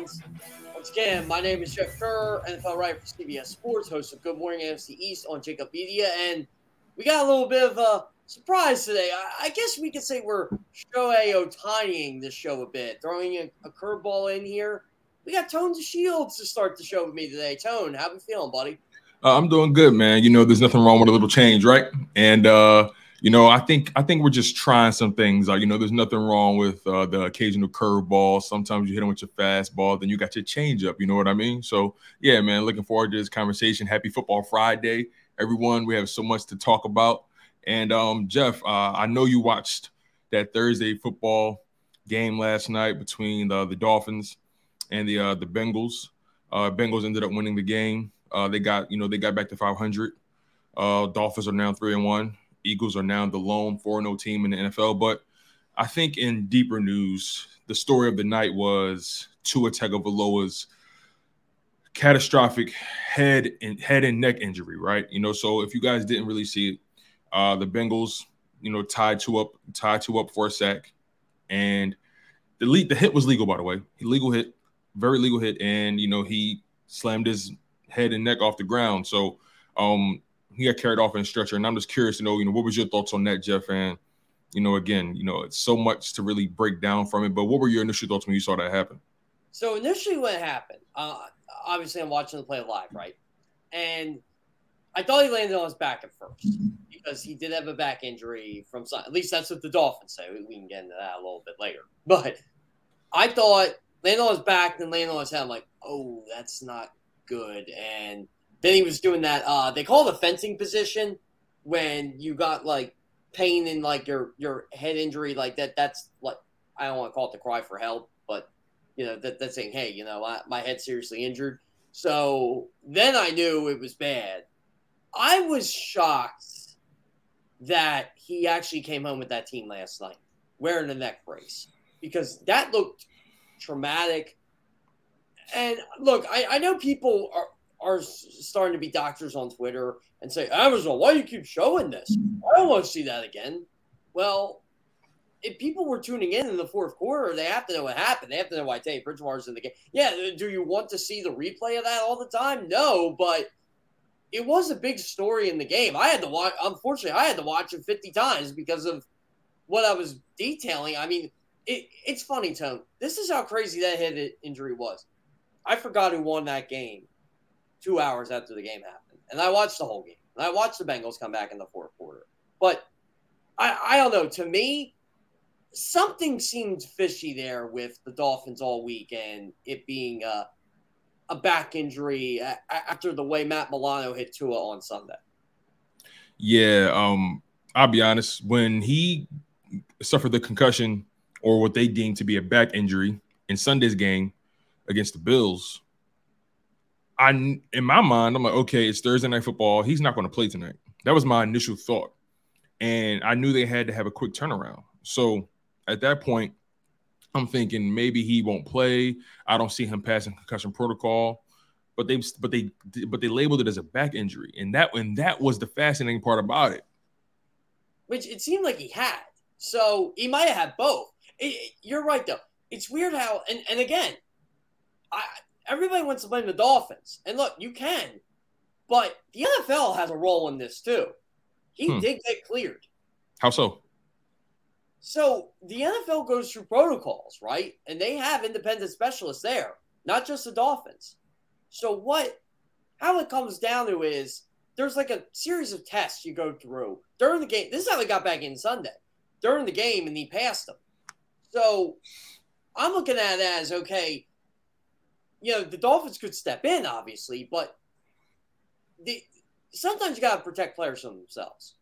Fans. Once again, my name is Jeff Kerr, NFL writer for CBS Sports, host of Good Morning NFC East on JAKIB Media, and we got a little bit of a surprise today. I, guess we could say we're Shohei Otaniing this show a bit, throwing a, a curveball in here. We got Tone to Shields to start the show with me today. Tone, how we feeling, buddy? Uh, I'm doing good, man. You know, there's nothing wrong with a little change, right? And uh, you know, I think I think we're just trying some things. Uh, you know, there's nothing wrong with uh, the occasional curveball. Sometimes you hit them with your fastball, then you got your changeup. You know what I mean? So yeah, man, looking forward to this conversation. Happy Football Friday, everyone. We have so much to talk about. And um, Jeff, uh, I know you watched that Thursday football game last night between the, the Dolphins and the uh, the Bengals. Uh, Bengals ended up winning the game. Uh, they got you know they got back to 500. Uh, Dolphins are now three and one. Eagles are now the lone 4 0 team in the NFL. But I think in deeper news, the story of the night was Tua Tagovailoa's catastrophic head and head and neck injury, right? You know, so if you guys didn't really see it, uh, the Bengals, you know, tied Tua up, tied Tua up for a sack, and the lead, the hit was legal, by the way, legal hit, very legal hit, and you know he slammed his head and neck off the ground. So, um, he got carried off in a stretcher. And I'm just curious to know, you know, what was your thoughts on that, Jeff? And you know, again, you know, it's so much to really break down from it. But what were your initial thoughts when you saw that happen? So initially, when it happened, uh, obviously I'm watching the play live, right? And I thought he landed on his back at first because he did have a back injury from some. At least that's what the Dolphins say. We can get into that a little bit later. But I thought landed on his back, then landed on his head. I'm like, oh, that's not good. And then he was doing that. Uh, they call it a fencing position when you got like pain in like your your head injury like that. That's like I don't want to call it the cry for help, but you know that that's saying, hey, you know, I, my head's seriously injured. So then I knew it was bad. I was shocked that he actually came home with that team last night wearing a neck brace because that looked traumatic. And look, I, I know people are are starting to be doctors on Twitter and say, Amazon, why do you keep showing this? I don't want to see that again. Well, if people were tuning in in the fourth quarter, they have to know what happened. They have to know why Teddy Bridgewater's in the game. Yeah, uh, do you want to see the replay of that all the time? No, but it was a big story in the game. I had to watch. Unfortunately, I had to watch it 50 times because of what I was detailing. I mean, it, it's funny, Tone. This is how crazy that head injury was. I forgot who won that game two hours after the game happened. And I watched the whole game. And I watched the Bengals come back in the fourth quarter. But I, I don't know. To me, something seemed fishy there with the Dolphins all week and it being a, a back injury after the way Matt Milano hit Tua on Sunday. Yeah, um, I'll be honest. When he suffered the concussion or what they deemed to be a back injury in Sunday's game against the Bills, I in my mind, I'm like, okay, it's Thursday night football. He's not going to play tonight. That was my initial thought, and I knew they had to have a quick turnaround. So at that point, I'm thinking maybe he won't play. I don't see him passing concussion protocol, but they but they but they labeled it as a back injury, and that and that was the fascinating part about it. Which it seemed like he had, so he might have had both. It, you're right though. It's weird how and and again, I everybody wants to blame the Dolphins, and look, you can, but the NFL has a role in this too. He hmm. did get cleared. How so? So the NFL goes through protocols, right? And they have independent specialists there, not just the Dolphins. So what how it comes down to is there's like a series of tests you go through during the game. This is how they got back in Sunday. During the game and he passed them. So I'm looking at it as okay, you know, the Dolphins could step in, obviously, but the sometimes you gotta protect players from themselves.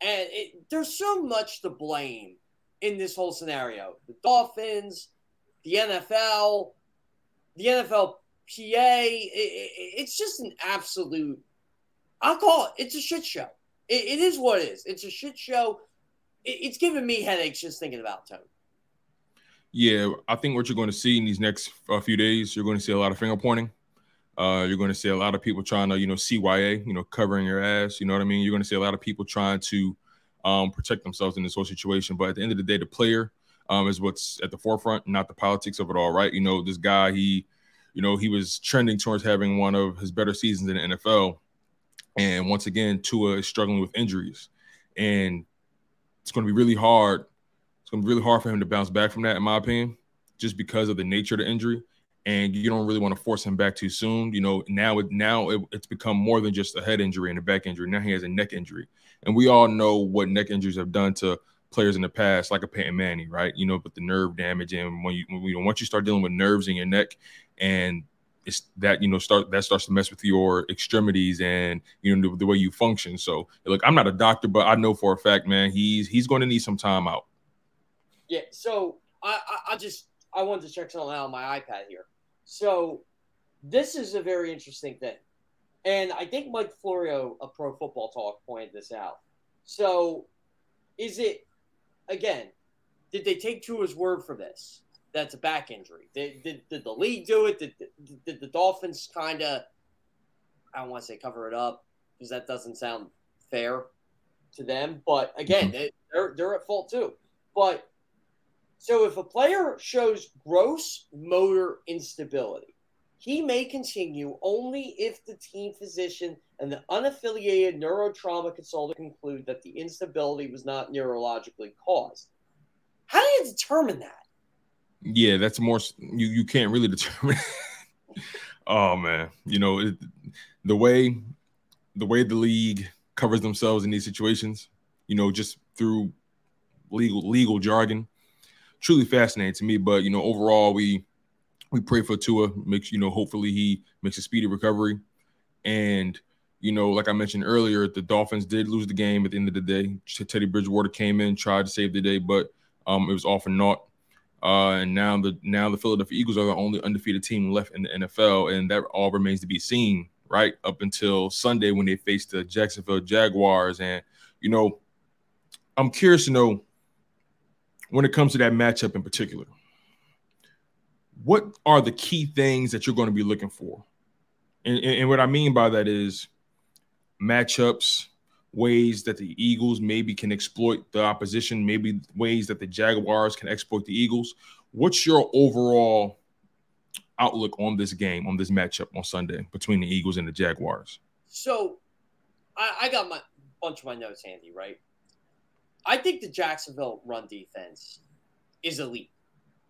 And it, there's so much to blame in this whole scenario. The Dolphins, the NFL, the NFLPA. It, it, it's just an absolute. I'll call it. It's a shit show. it, is what it is. It's a shit show. it's giving me headaches just thinking about Tone. Yeah, I think what you're going to see in these next uh, few days, you're going to see a lot of finger pointing. Uh, you're going to see a lot of people trying to, you know, CYA, you know, covering your ass. You know what I mean? You're going to see a lot of people trying to um, protect themselves in this whole situation. But at the end of the day, the player um, is what's at the forefront, not the politics of it all, right? You know, this guy, he, you know, he was trending towards having one of his better seasons in the NFL. And once again, Tua is struggling with injuries. And it's going to be really hard. It's going to be really hard for him to bounce back from that, in my opinion, just because of the nature of the injury. And you don't really want to force him back too soon. You know, now it now it, it's become more than just a head injury and a back injury. Now he has a neck injury. And we all know what neck injuries have done to players in the past, like a Peyton Manning, right? You know, but the nerve damage and when you, when you once you start dealing with nerves in your neck and it's that you know start that starts to mess with your extremities and you know the, the, way you function. So look, I'm not a doctor, but I know for a fact, man, he's he's going to need some time out. Yeah. So I I, I just I wanted to check something out on my iPad here. So this is a very interesting thing. And I think Mike Florio of Pro Football Talk pointed this out. So, is it again? Did they take Tua's word for this? That's a back injury. Did, did, did the league do it? Did, did, did the Dolphins kind of? I don't want to say cover it up because that doesn't sound fair to them. But again, they, they're they're at fault too. But so if a player shows gross motor instability, he may continue only if the team physician and the unaffiliated neurotrauma consultant conclude that the instability was not neurologically caused. How do you determine that? Yeah, that's more you you can't really determine. oh man, you know it, the way the way the league covers themselves in these situations, you know, just through legal legal jargon, truly fascinating to me. But you know, overall, we we pray for Tua, makes you know, hopefully he makes a speedy recovery. And you know, like I mentioned earlier, the Dolphins did lose the game at the end of the day. Teddy Bridgewater came in, tried to save the day, but um, it was all for naught. Uh, and now the now the Philadelphia Eagles are the only undefeated team left in the NFL, and that all remains to be seen, right? Up until Sunday when they face the Jacksonville Jaguars, and you know, I'm curious to know when it comes to that matchup in particular what are the key things that you're going to be looking for? And, and, and, what I mean by that is matchups, ways that the Eagles maybe can exploit the opposition, maybe ways that the Jaguars can exploit the Eagles. What's your overall outlook on this game, on this matchup on Sunday between the Eagles and the Jaguars? So I, I got my bunch of my notes handy, right? I think the Jacksonville run defense is elite.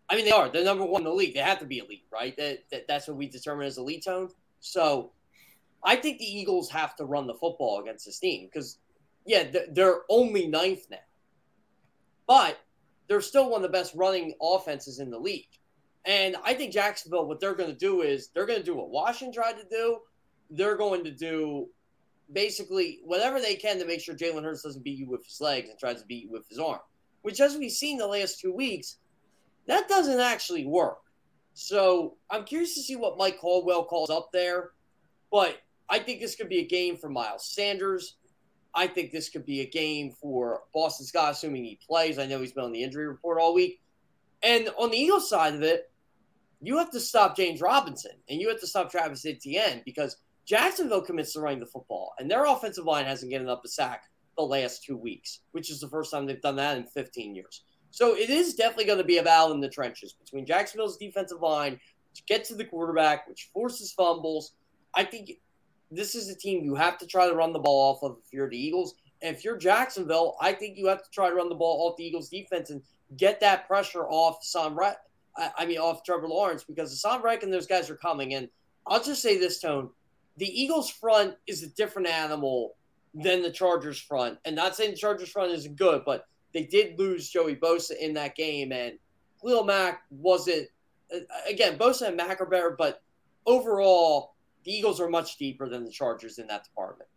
I mean, they are. They're number one in the league. They have to be elite, right? That, that that's what we determine as elite tone. So, I think the Eagles have to run the football against this team because, yeah, they're only ninth now, but they're still one of the best running offenses in the league. And I think Jacksonville, what they're going to do is they're going to do what Washington tried to do. They're going to do basically whatever they can to make sure Jalen Hurts doesn't beat you with his legs and tries to beat you with his arm, which, as we've seen the last two weeks, that doesn't actually work. So I'm curious to see what Mike Caldwell calls up there. But I think this could be a game for Miles Sanders. I think this could be a game for Boston Scott, assuming he plays. I know he's been on the injury report all week. And on the Eagles side of it, you have to stop James Robinson and you have to stop Travis Etienne because Jacksonville commits to running the football, and their offensive line hasn't given up a sack the last two weeks, which is the first time they've done that in 15 years. So it is definitely going to be a battle in the trenches between Jacksonville's defensive line to get to the quarterback, which forces fumbles. I think this is a team you have to try to run the ball off of if you're the Eagles. And if you're Jacksonville, I think you have to try to run the ball off the Eagles defense and get that pressure off Sam Re- I mean off Trevor Lawrence because the Sam Reich and those guys are coming. And I'll just say this, Tone the Eagles front is a different animal than the Chargers front. And not saying the Chargers front isn't good, but they did lose Joey Bosa in that game, and Khalil Mack wasn't. Uh, again, Bosa and Mack are better, but overall, the Eagles are much deeper than the Chargers in that department.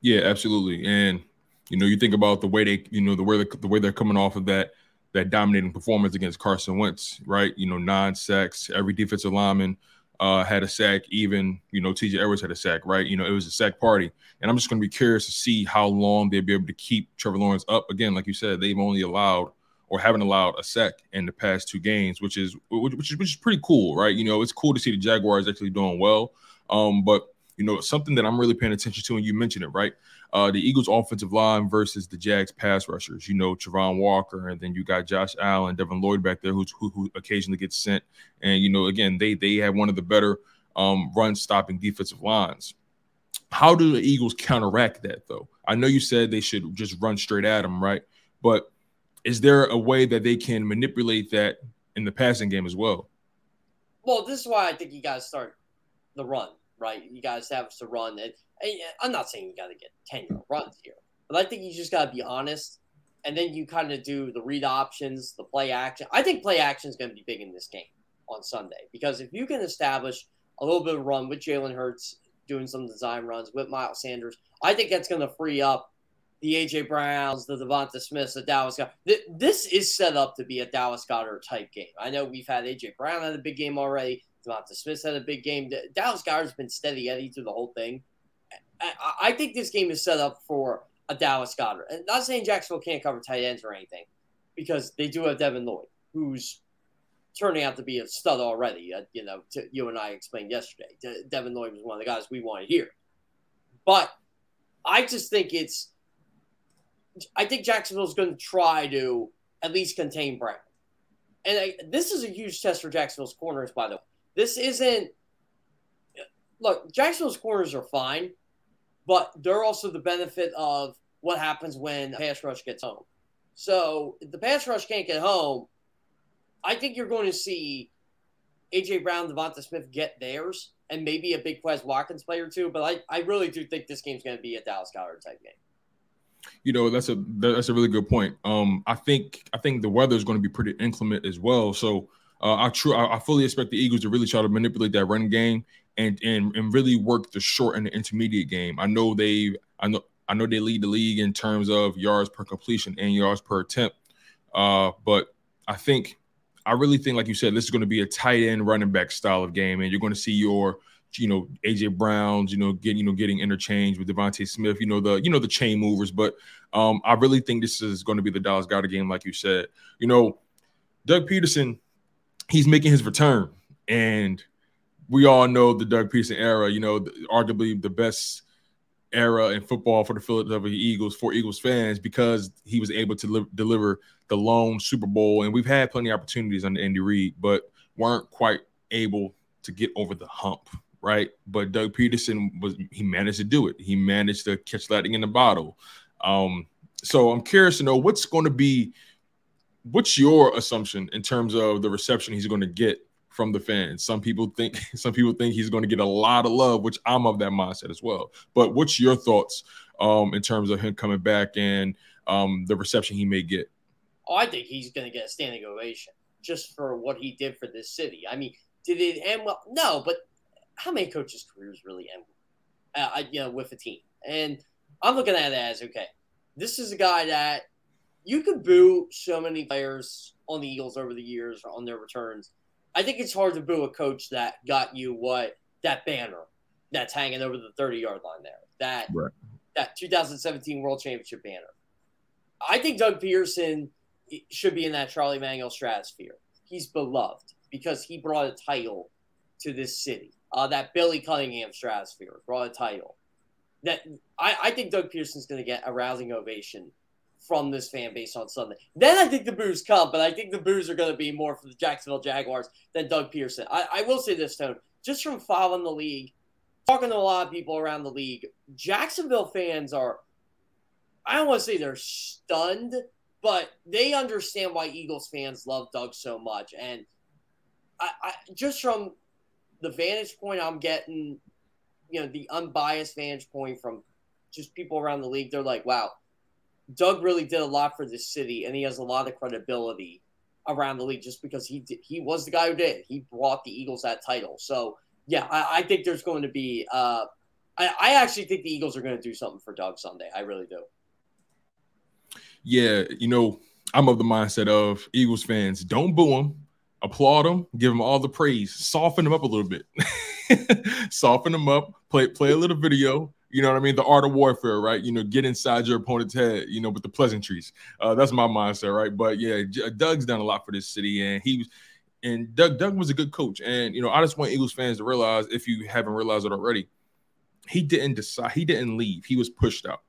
Yeah, absolutely. And you know, you think about the way they, you know, the way they, the way they're coming off of that that dominating performance against Carson Wentz, right? You know, nine sacks, every defensive lineman uh, had a sack. Even you know T.J. Edwards had a sack, right? You know it was a sack party, and I'm just going to be curious to see how long they'll be able to keep Trevor Lawrence up. Again, like you said, they've only allowed or haven't allowed a sack in the past two games, which is which, which is which is pretty cool, right? You know, it's cool to see the Jaguars actually doing well. Um, but you know, something that I'm really paying attention to, and you mentioned it, right? Uh, the Eagles' offensive line versus the Jags' pass rushers. You know, Travon Walker, and then you got Josh Allen, Devin Lloyd back there, who, who, occasionally gets sent. And you know, again, they they have one of the better um, run stopping defensive lines. How do the Eagles counteract that, though? I know you said they should just run straight at them, right? But is there a way that they can manipulate that in the passing game as well? Well, this is why I think you to start the run right? You have to run it. I'm not saying you got to get 10 year runs here, but I think you just got to be honest. And then you kind of do the read options, the play action. I think play action is going to be big in this game on Sunday because if you can establish a little bit of run with Jalen Hurts doing some design runs with Miles Sanders, I think that's going to free up the AJ Browns, the Devonta Smiths, the Dallas Goedert. This is set up to be a Dallas Goedert type game. I know we've had AJ Brown had a big game already. Devonta Smith had a big game. Dallas Goedert's been steady Eddie through the whole thing. I, I, think this game is set up for a Dallas Goedert. And not saying Jacksonville can't cover tight ends or anything, because they do have Devin Lloyd, who's turning out to be a stud already. Uh, you know, to, you and I explained yesterday. De- Devin Lloyd was one of the guys we wanted here. But I just think it's. I think Jacksonville's going to try to at least contain Brown. And I, this is a huge test for Jacksonville's corners, by the way. This isn't look, Jacksonville's corners are fine, but they're also the benefit of what happens when pass rush gets home. So if the pass rush can't get home, I think you're going to see AJ Brown, Devonta Smith get theirs, and maybe a big Quez Watkins player too. But I, I really do think this game's going to be a Dallas Goedert type game. You know, that's a that's a really good point. Um, I think I think the weather is going to be pretty inclement as well. So uh, I true I, I, fully expect the Eagles to really try to manipulate that run game and and and really work the short and the intermediate game. I know they I know I know they lead the league in terms of yards per completion and yards per attempt. Uh, but I think I really think, like you said, this is going to be a tight end running back style of game, and you're going to see your you know AJ Browns, you know, getting you know getting interchange with DeVonta Smith, you know the you know the chain movers. But um, I really think this is going to be the Dallas Goedert game, like you said. You know, Doug Pederson he's making his return. And we all know the Doug Pederson era, you know, arguably the best era in football for the Philadelphia Eagles, for Eagles fans, because he was able to li- deliver the lone Super Bowl. And we've had plenty of opportunities under Andy Reid, but weren't quite able to get over the hump, right? But Doug Pederson was he managed to do it. He managed to catch lightning in the bottle. Um, so I'm curious to know what's going to be what's your assumption in terms of the reception he's going to get from the fans? Some people think some people think he's going to get a lot of love, which I'm of that mindset as well. But what's your thoughts um, in terms of him coming back and um, the reception he may get? Oh, I think he's going to get a standing ovation just for what he did for this city. I mean, did it end well? No, but how many coaches' careers really end, uh, you know, with a team? And I'm looking at it as okay, this is a guy that you could boo so many players on the Eagles over the years on their returns. I think it's hard to boo a coach that got you what that banner that's hanging over the 30 yard line there. That right. that 2017 World Championship banner. I think Doug Pederson should be in that Charlie Manuel stratosphere. He's beloved because he brought a title to this city. Uh, that Billy Cunningham stratosphere brought a title. That I, I think Doug Pederson's going to get a rousing ovation from this fan base on Sunday. Then I think the boos come, but I think the boos are going to be more for the Jacksonville Jaguars than Doug Pederson. I, I will say this, Tone, just from following the league, talking to a lot of people around the league, Jacksonville fans are, I don't want to say they're stunned, but they understand why Eagles fans love Doug so much. And I, I just from the vantage point I'm getting, you know, the unbiased vantage point from just people around the league, they're like, wow, Doug really did a lot for this city, and he has a lot of credibility around the league just because he did, he was the guy who did. He brought the Eagles that title. So yeah, I, I think there's going to be. Uh, I, I actually think the Eagles are going to do something for Doug Sunday. I really do. Yeah, you know, I'm of the mindset of Eagles fans don't boo him, applaud him, give him all the praise, soften him up a little bit, soften him up, play play a little video, you know what I mean? The art of warfare, right? You know, get inside your opponent's head, you know, with the pleasantries. Uh, that's my mindset, right? But yeah, Doug's done a lot for this city, and he was, and Doug Doug was a good coach. And you know, I just want Eagles fans to realize, if you haven't realized it already, he didn't decide, he didn't leave. He was pushed out.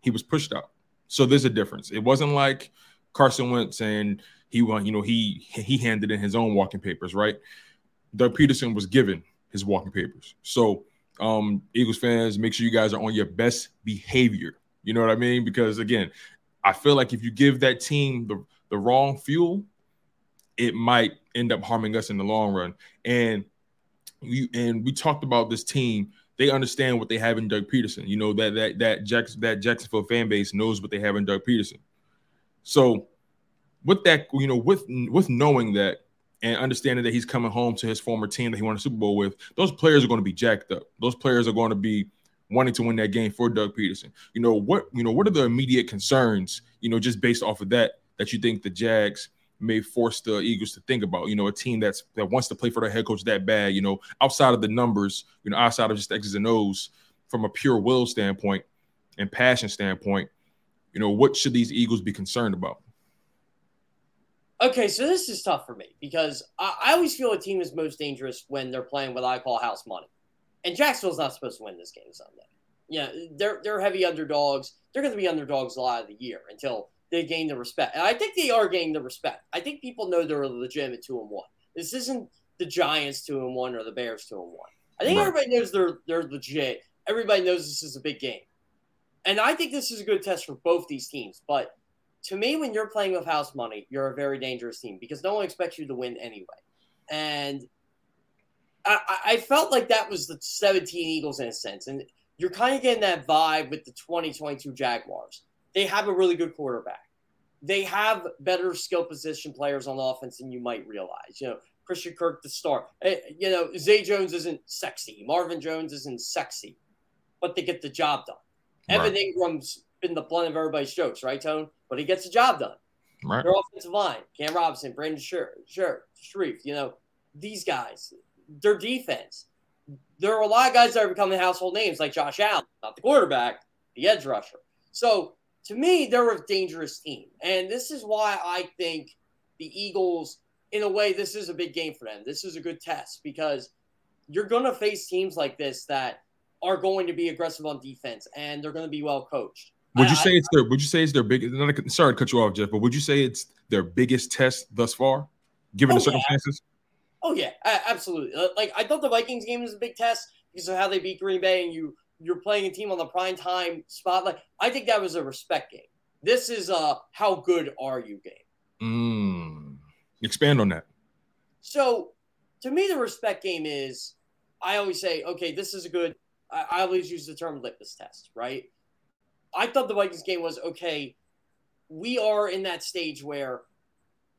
He was pushed out. So there's a difference. It wasn't like Carson Wentz and he won, you know, he he handed in his own walking papers, right? Doug Pederson was given his walking papers. So um, Eagles fans, make sure you guys are on your best behavior. You know what I mean? Because again, I feel like if you give that team the, the wrong fuel, it might end up harming us in the long run. And we and we talked about this team. They understand what they have in Doug Pederson. You know that that that Jackson, that Jacksonville fan base knows what they have in Doug Pederson. So with that, you know, with with knowing that and understanding that he's coming home to his former team that he won a Super Bowl with, those players are going to be jacked up. Those players are going to be wanting to win that game for Doug Pederson. You know what? You know what are the immediate concerns? You know, just based off of that, that you think the Jags may force the Eagles to think about. You know, a team that's that wants to play for their head coach that bad. You know, outside of the numbers, you know, outside of just X's and O's, from a pure will standpoint and passion standpoint, you know, what should these Eagles be concerned about? Okay, so this is tough for me because I, I, always feel a team is most dangerous when they're playing what I call house money. And Jacksonville's not supposed to win this game Sunday. Yeah, they're they're heavy underdogs. They're going to be underdogs a lot of the year until they gain the respect. And I think they are gaining the respect. I think people know they're a legitimate two and one. This isn't the Giants two and one or the Bears two and one. I think right. everybody knows they're they're legit. Everybody knows this is a big game. And I think this is a good test for both these teams. But to me, when you're playing with house money, you're a very dangerous team because no one expects you to win anyway. And I, I felt like that was the 17 Eagles in a sense. And you're kind of getting that vibe with the 2022 Jaguars. They have a really good quarterback. They have better skill position players on offense than you might realize. You know, Christian Kirk, the star. Eh, you know, Zay Jones isn't sexy. Marvin Jones isn't sexy, but they get the job done. Right. Evan Engram's been the blunt of everybody's jokes, right, Tone? But he gets the job done. Right. Their offensive line, Cam Robinson, Brandon Sure, Sure, Shreve, you know, these guys, their defense. There are a lot of guys that are becoming household names, like Josh Allen, not the quarterback, the edge rusher. So to me, they're a dangerous team. And this is why I think the Eagles, in a way, this is a big game for them. This is a good test because you're going to face teams like this that are going to be aggressive on defense and they're going to be well coached. Would you say it's their? Would you say it's their big? Sorry to cut you off, Jeff, but would you say it's their biggest test thus far, given oh, the circumstances? Yeah. Oh yeah, absolutely. Uh, like I thought the Vikings game was a big test because of how they beat Green Bay, and you you're playing a team on the prime time spotlight. I think that was a respect game. This is a how good are you game. Mm. Expand on that. So, to me, the respect game is. I always say, okay, this is a good. I, I always use the term litmus test, right? I thought the Vikings game was okay. We are in that stage where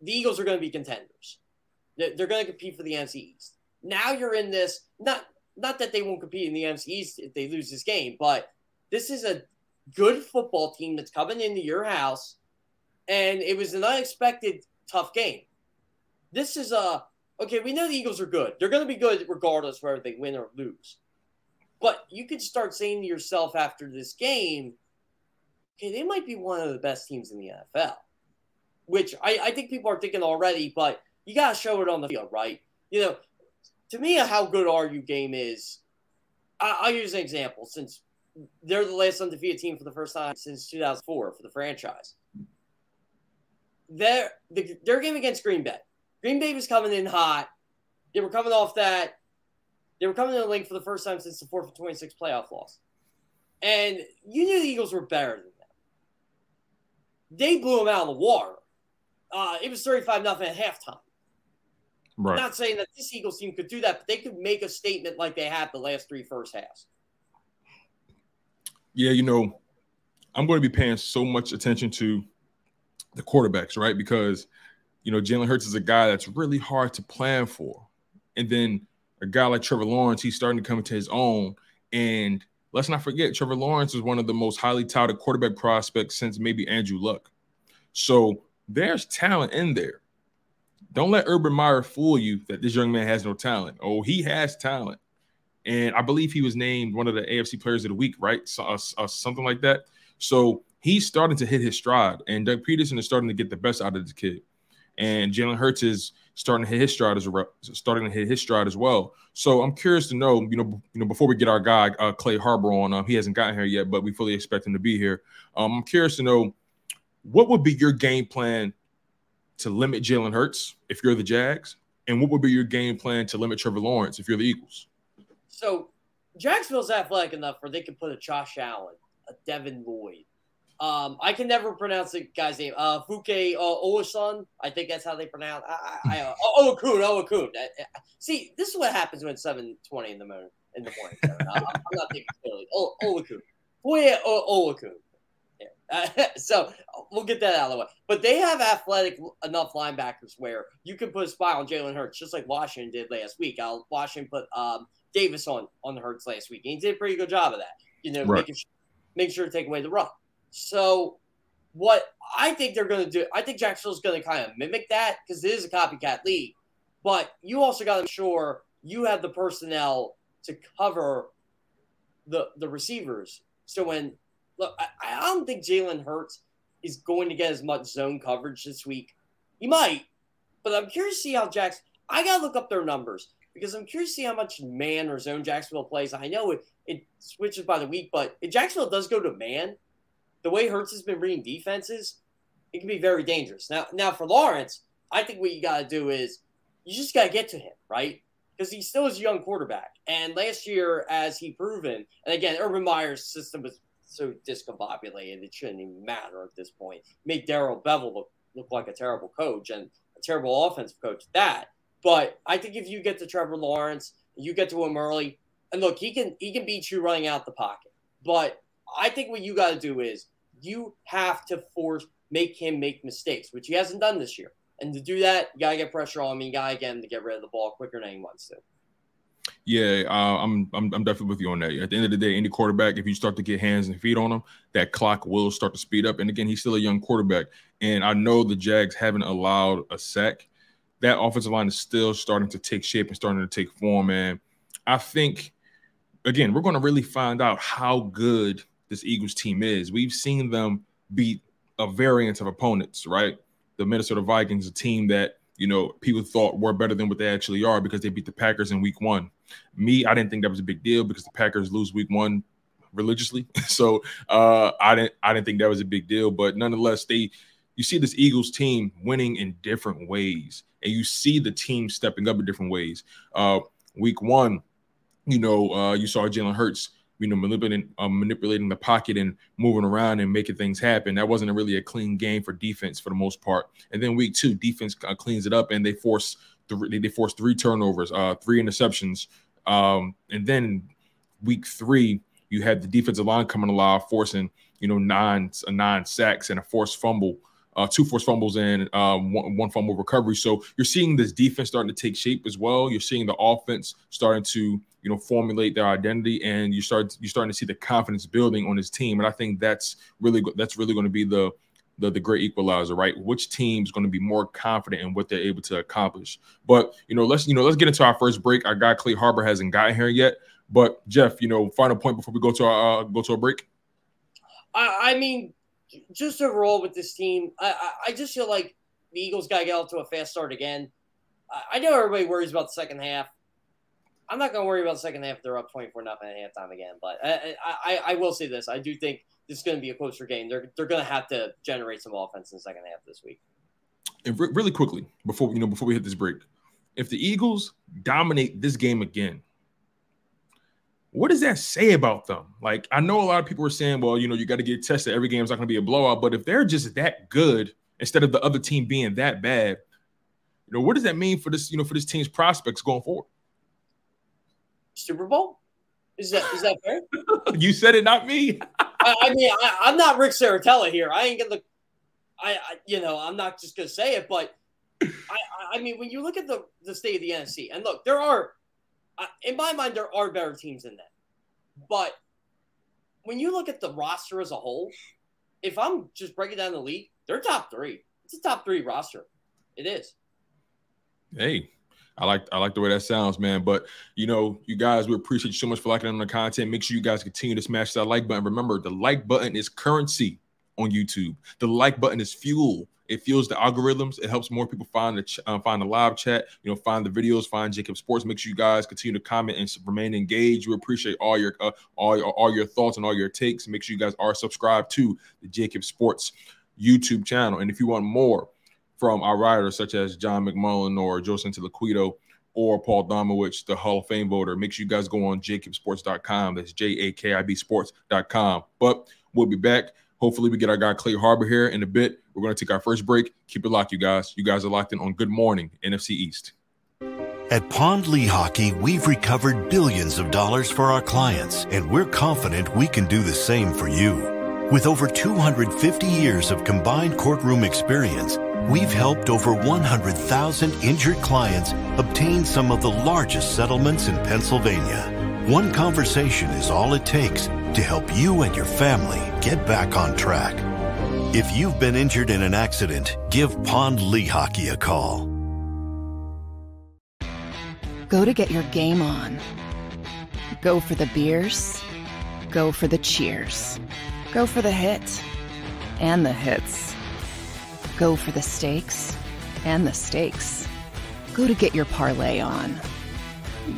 the Eagles are going to be contenders. They're, going to compete for the NFC East. Now you're in this not not that they won't compete in the NFC East if they lose this game, but this is a good football team that's coming into your house, and it was an unexpected tough game. This is a okay. We know the Eagles are good. They're going to be good regardless whether they win or lose. But you could start saying to yourself after this game, okay, they might be one of the best teams in the NFL. which I, I think people are thinking already, but you got to show it on the field, right? You know, to me, how good are you game is. I, I'll use an example since they're the last undefeated team for the first time since 2004 for the franchise. Their the, their game against Green Bay. Green Bay was coming in hot. They were coming off that. They were coming to the Linc for the first time since the 4 for 26 playoff loss. And you knew the Eagles were better than. They blew them out of the water. Uh, it was 35 nothing at halftime. Right. I'm not saying that this Eagles team could do that, but they could make a statement like they had the last three first halves. Yeah, you know, I'm going to be paying so much attention to the quarterbacks, right? Because you know Jalen Hurts is a guy that's really hard to plan for, and then a guy like Trevor Lawrence, he's starting to come into his own. And let's not forget, Trevor Lawrence is one of the most highly touted quarterback prospects since maybe Andrew Luck. So there's talent in there. Don't let Urban Meyer fool you that this young man has no talent. Oh, he has talent. And I believe he was named one of the AFC players of the week, right? So, uh, uh, something like that. So he's starting to hit his stride, and Doug Pederson is starting to get the best out of this kid. And Jalen Hurts is starting to hit his stride as a, starting to hit his stride as well. So I'm curious to know, you know, you know, before we get our guy uh, Clay Harbor on, um, he hasn't gotten here yet, but we fully expect him to be here. Um, I'm curious to know what would be your game plan to limit Jalen Hurts if you're the Jags, and what would be your game plan to limit Trevor Lawrence if you're the Eagles? So Jacksonville's athletic enough where they could put a Josh Allen, a Devin Lloyd. Um, I can never pronounce the guy's name. Uh, Fuke uh, Olason. I think that's how they pronounce. I, I, uh, oh, Owakun, Owakun. See, this is what happens when seven twenty in the morning. In the morning, I'm, I'm not thinking clearly. Oh, Owakun. Uh, so we'll get that out of the way. But they have athletic enough linebackers where you can put a spy on Jalen Hurts, just like Washington did last week. I'll Washington put um, Davis on on the Hurts last week. And he did a pretty good job of that. You know, right. making sure, make sure to take away the run. So what I think they're going to do, I think Jacksonville's going to kind of mimic that because it is a copycat league. But you also got to make sure you have the personnel to cover the the receivers. So when look, I, I don't think Jalen Hurts is going to get as much zone coverage this week. He might, but I'm curious to see how Jackson. I gotta look up their numbers because I'm curious to see how much man or zone Jacksonville plays. I know it, it switches by the week, but if Jacksonville does go to man, the way Hurts has been reading defenses, it can be very dangerous. Now, now for Lawrence, I think what you got to do is you just got to get to him, right? Because he still is a young quarterback. And last year, as he proven, and again, Urban Meyer's system was so discombobulated, it shouldn't even matter at this point. Made Darrell Bevell look, look like a terrible coach and a terrible offensive coach that. But I think if you get to Trevor Lawrence, you get to him early, and look, he can he can beat you running out the pocket. But I think what you got to do is you have to force make him make mistakes, which he hasn't done this year. And to do that, you gotta get pressure on him. You gotta get him to get rid of the ball quicker than he wants to. Yeah, uh, I'm, I'm I'm definitely with you on that. At the end of the day, any quarterback, if you start to get hands and feet on him, that clock will start to speed up. And again, he's still a young quarterback, and I know the Jags haven't allowed a sack. That offensive line is still starting to take shape and starting to take form. And I think, again, we're going to really find out how good this Eagles team is. We've seen them beat a variant of opponents, right? The Minnesota Vikings, a team that you know people thought were better than what they actually are because they beat the Packers in Week One. Me, I didn't think that was a big deal because the Packers lose Week One religiously, so uh, I didn't I didn't think that was a big deal. But nonetheless, they you see this Eagles team winning in different ways, and you see the team stepping up in different ways. Uh, week One, you know, uh, you saw Jalen Hurts you know, manipulating um, manipulating the pocket and moving around and making things happen. That wasn't really a clean game for defense for the most part. And then week two, defense uh, cleans it up and they force th- they force three turnovers, uh, three interceptions. Um, and then week three, you had the defensive line coming alive, forcing you know nine uh, nine sacks and a forced fumble. Uh, two forced fumbles and uh, one, one fumble recovery. So you're seeing this defense starting to take shape as well. You're seeing the offense starting to you know formulate their identity and you start you're starting to see the confidence building on his team. And i think that's really that's really going to be the the, the great equalizer right? Which team's going to be more confident in what they're able to accomplish? But you know let's you know let's get into our first break. Our guy clay harbor hasn't gotten here yet. But jeff you know final point before we go to our uh, go to a break? I, I mean just overall with this team I, I just feel like the Eagles got to get off to a fast start again. I, I know everybody worries about the second half. I'm not going to worry about the second half they're up 24 nothing at halftime again. But I, I, I will say this: I do think this is going to be a closer game. They're they're going to have to generate some offense in the second half this week. And re- really quickly before you know before we hit this break, if the Eagles dominate this game again, what does that say about them? Like, I know a lot of people are saying, well, you know, you got to get tested. Every game is not going to be a blowout. But if they're just that good, instead of the other team being that bad, you know, what does that mean for this, you know, for this team's prospects going forward? Super Bowl? Is that is that fair? you said it, not me. I, I, mean, I, am not Rick Saratella here. I ain't gonna, I, I, you know, I'm not just gonna say it, but I, I mean, when you look at the the state of the NFC, and look, there are in my mind, there are better teams than that, But when you look at the roster as a whole, if I'm just breaking down the league, they're top three. It's a top three roster. It is. Hey, I like I like the way that sounds, man. But you know, you guys, we appreciate you so much for liking on the content. Make sure you guys continue to smash that like button. Remember, the like button is currency on YouTube. The like button is fuel it fuels the algorithms. It helps more people find the ch- uh, find the live chat. You know, find the videos, find JAKIB Sports. Make sure you guys continue to comment and remain engaged. We appreciate all your uh, all all your thoughts and all your takes. Make sure you guys are subscribed to the JAKIB Sports YouTube channel. And if you want more from our writers such as John McMullen or Joe Santoliquito or Paul Domowitch, the Hall of Fame voter, make sure you guys go on jakibsports.com. That's J A K I B sports.com. But we'll be back Hopefully, we get our guy Clay Harbor here in a bit. We're going to take our first break. Keep it locked, you guys. You guys are locked in on Good Morning NFC East. At Pond Lehocky, we've recovered billions of dollars for our clients, and we're confident we can do the same for you. With over 250 years of combined courtroom experience, we've helped over 100,000 injured clients obtain some of the largest settlements in Pennsylvania. One conversation is all it takes to help you and your family get back on track. If you've been injured in an accident, give Pond Lehocky a call. Go to get your game on. Go for the beers. Go for the cheers. Go for the hit and the hits. Go for the stakes and the stakes. Go to get your parlay on.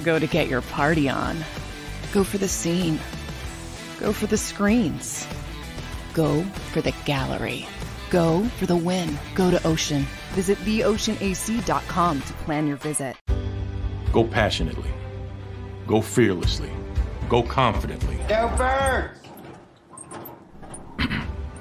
Go to get your party on. Go for the scene Go for the screens. Go for the gallery. Go for the win. Go to Ocean. Visit theoceanac.com to plan your visit. Go passionately. Go fearlessly. Go confidently. Go birds!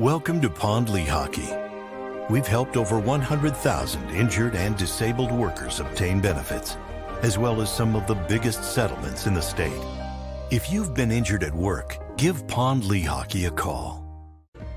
Welcome to Pond Lehocky. We've helped over 100,000 injured and disabled workers obtain benefits, as well as some of the biggest settlements in the state. If you've been injured at work, give Pond Lehocky a call.